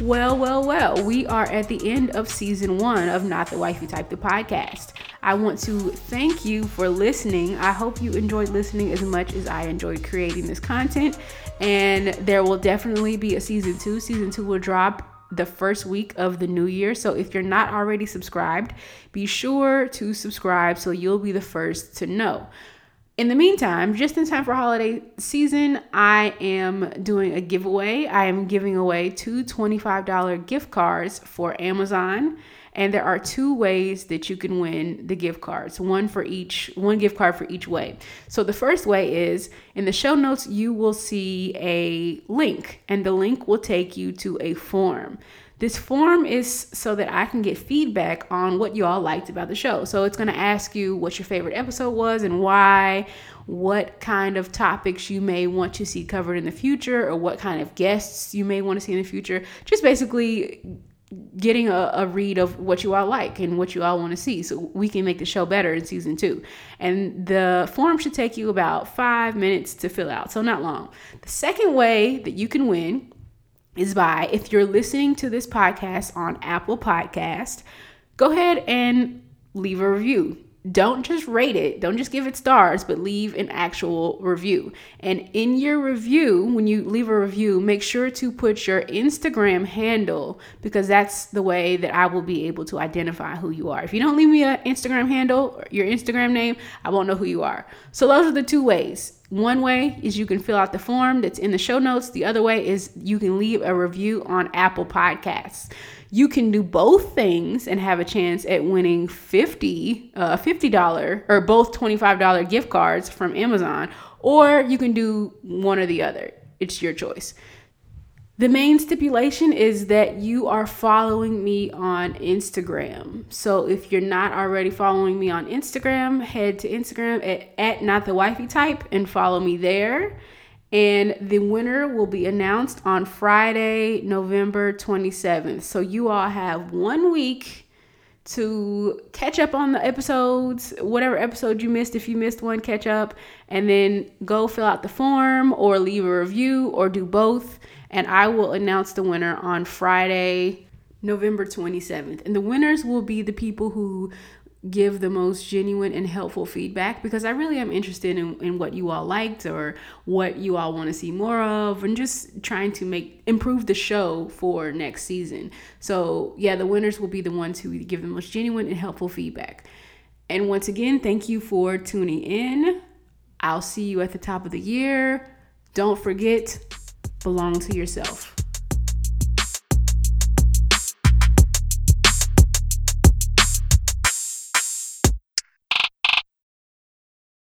Well, well, well, we are at the end of season one of Not the Wifey Type, the podcast. I want to thank you for listening. I hope you enjoyed listening as much as I enjoyed creating this content. And there will definitely be a season two. Season two will drop the first week of the new year. So if you're not already subscribed, be sure to subscribe so you'll be the first to know. In the meantime, just in time for holiday season, I am doing a giveaway. I am giving away two $25 gift cards for Amazon. And there are two ways that you can win the gift cards, one for each, one gift card for each way. So the first way is in the show notes, you will see a link, and the link will take you to a form. This form is so that I can get feedback on what you all liked about the show. So it's going to ask you what your favorite episode was and why, what kind of topics you may want to see covered in the future, or what kind of guests you may want to see in the future. Just basically getting a, a, read of what you all like and what you all want to see so we can make the show better in season two. And the form should take you about five minutes to fill out, so not long. The second way that you can win is by if you're listening to this podcast on Apple Podcast, go ahead and leave a review don't just rate it, don't just give it stars, but leave an actual review. And in your review, when you leave a review, make sure to put your Instagram handle because that's the way that I will be able to identify who you are. If you don't leave me an Instagram handle, your Instagram name, I won't know who you are. So those are the two ways. One way is you can fill out the form that's in the show notes. The other way is you can leave a review on Apple Podcasts you can do both things and have a chance at winning 50 uh, $50 or both $25 gift cards from Amazon or you can do one or the other. It's your choice. The main stipulation is that you are following me on Instagram. So if you're not already following me on Instagram, head to Instagram at, at not the wifey type and follow me there and the winner will be announced on Friday, November 27th. So you all have one week to catch up on the episodes, whatever episode you missed. If you missed one, catch up and then go fill out the form or leave a review or do both. And I will announce the winner on Friday, November 27th. And the winners will be the people who give the most genuine and helpful feedback because I really am interested in, in what you all liked or what you all want to see more of and just trying to make improve the show for next season. So yeah, the winners will be the ones who give the most genuine and helpful feedback. And once again, thank you for tuning in. I'll see you at the top of the year. Don't forget, belong to yourself.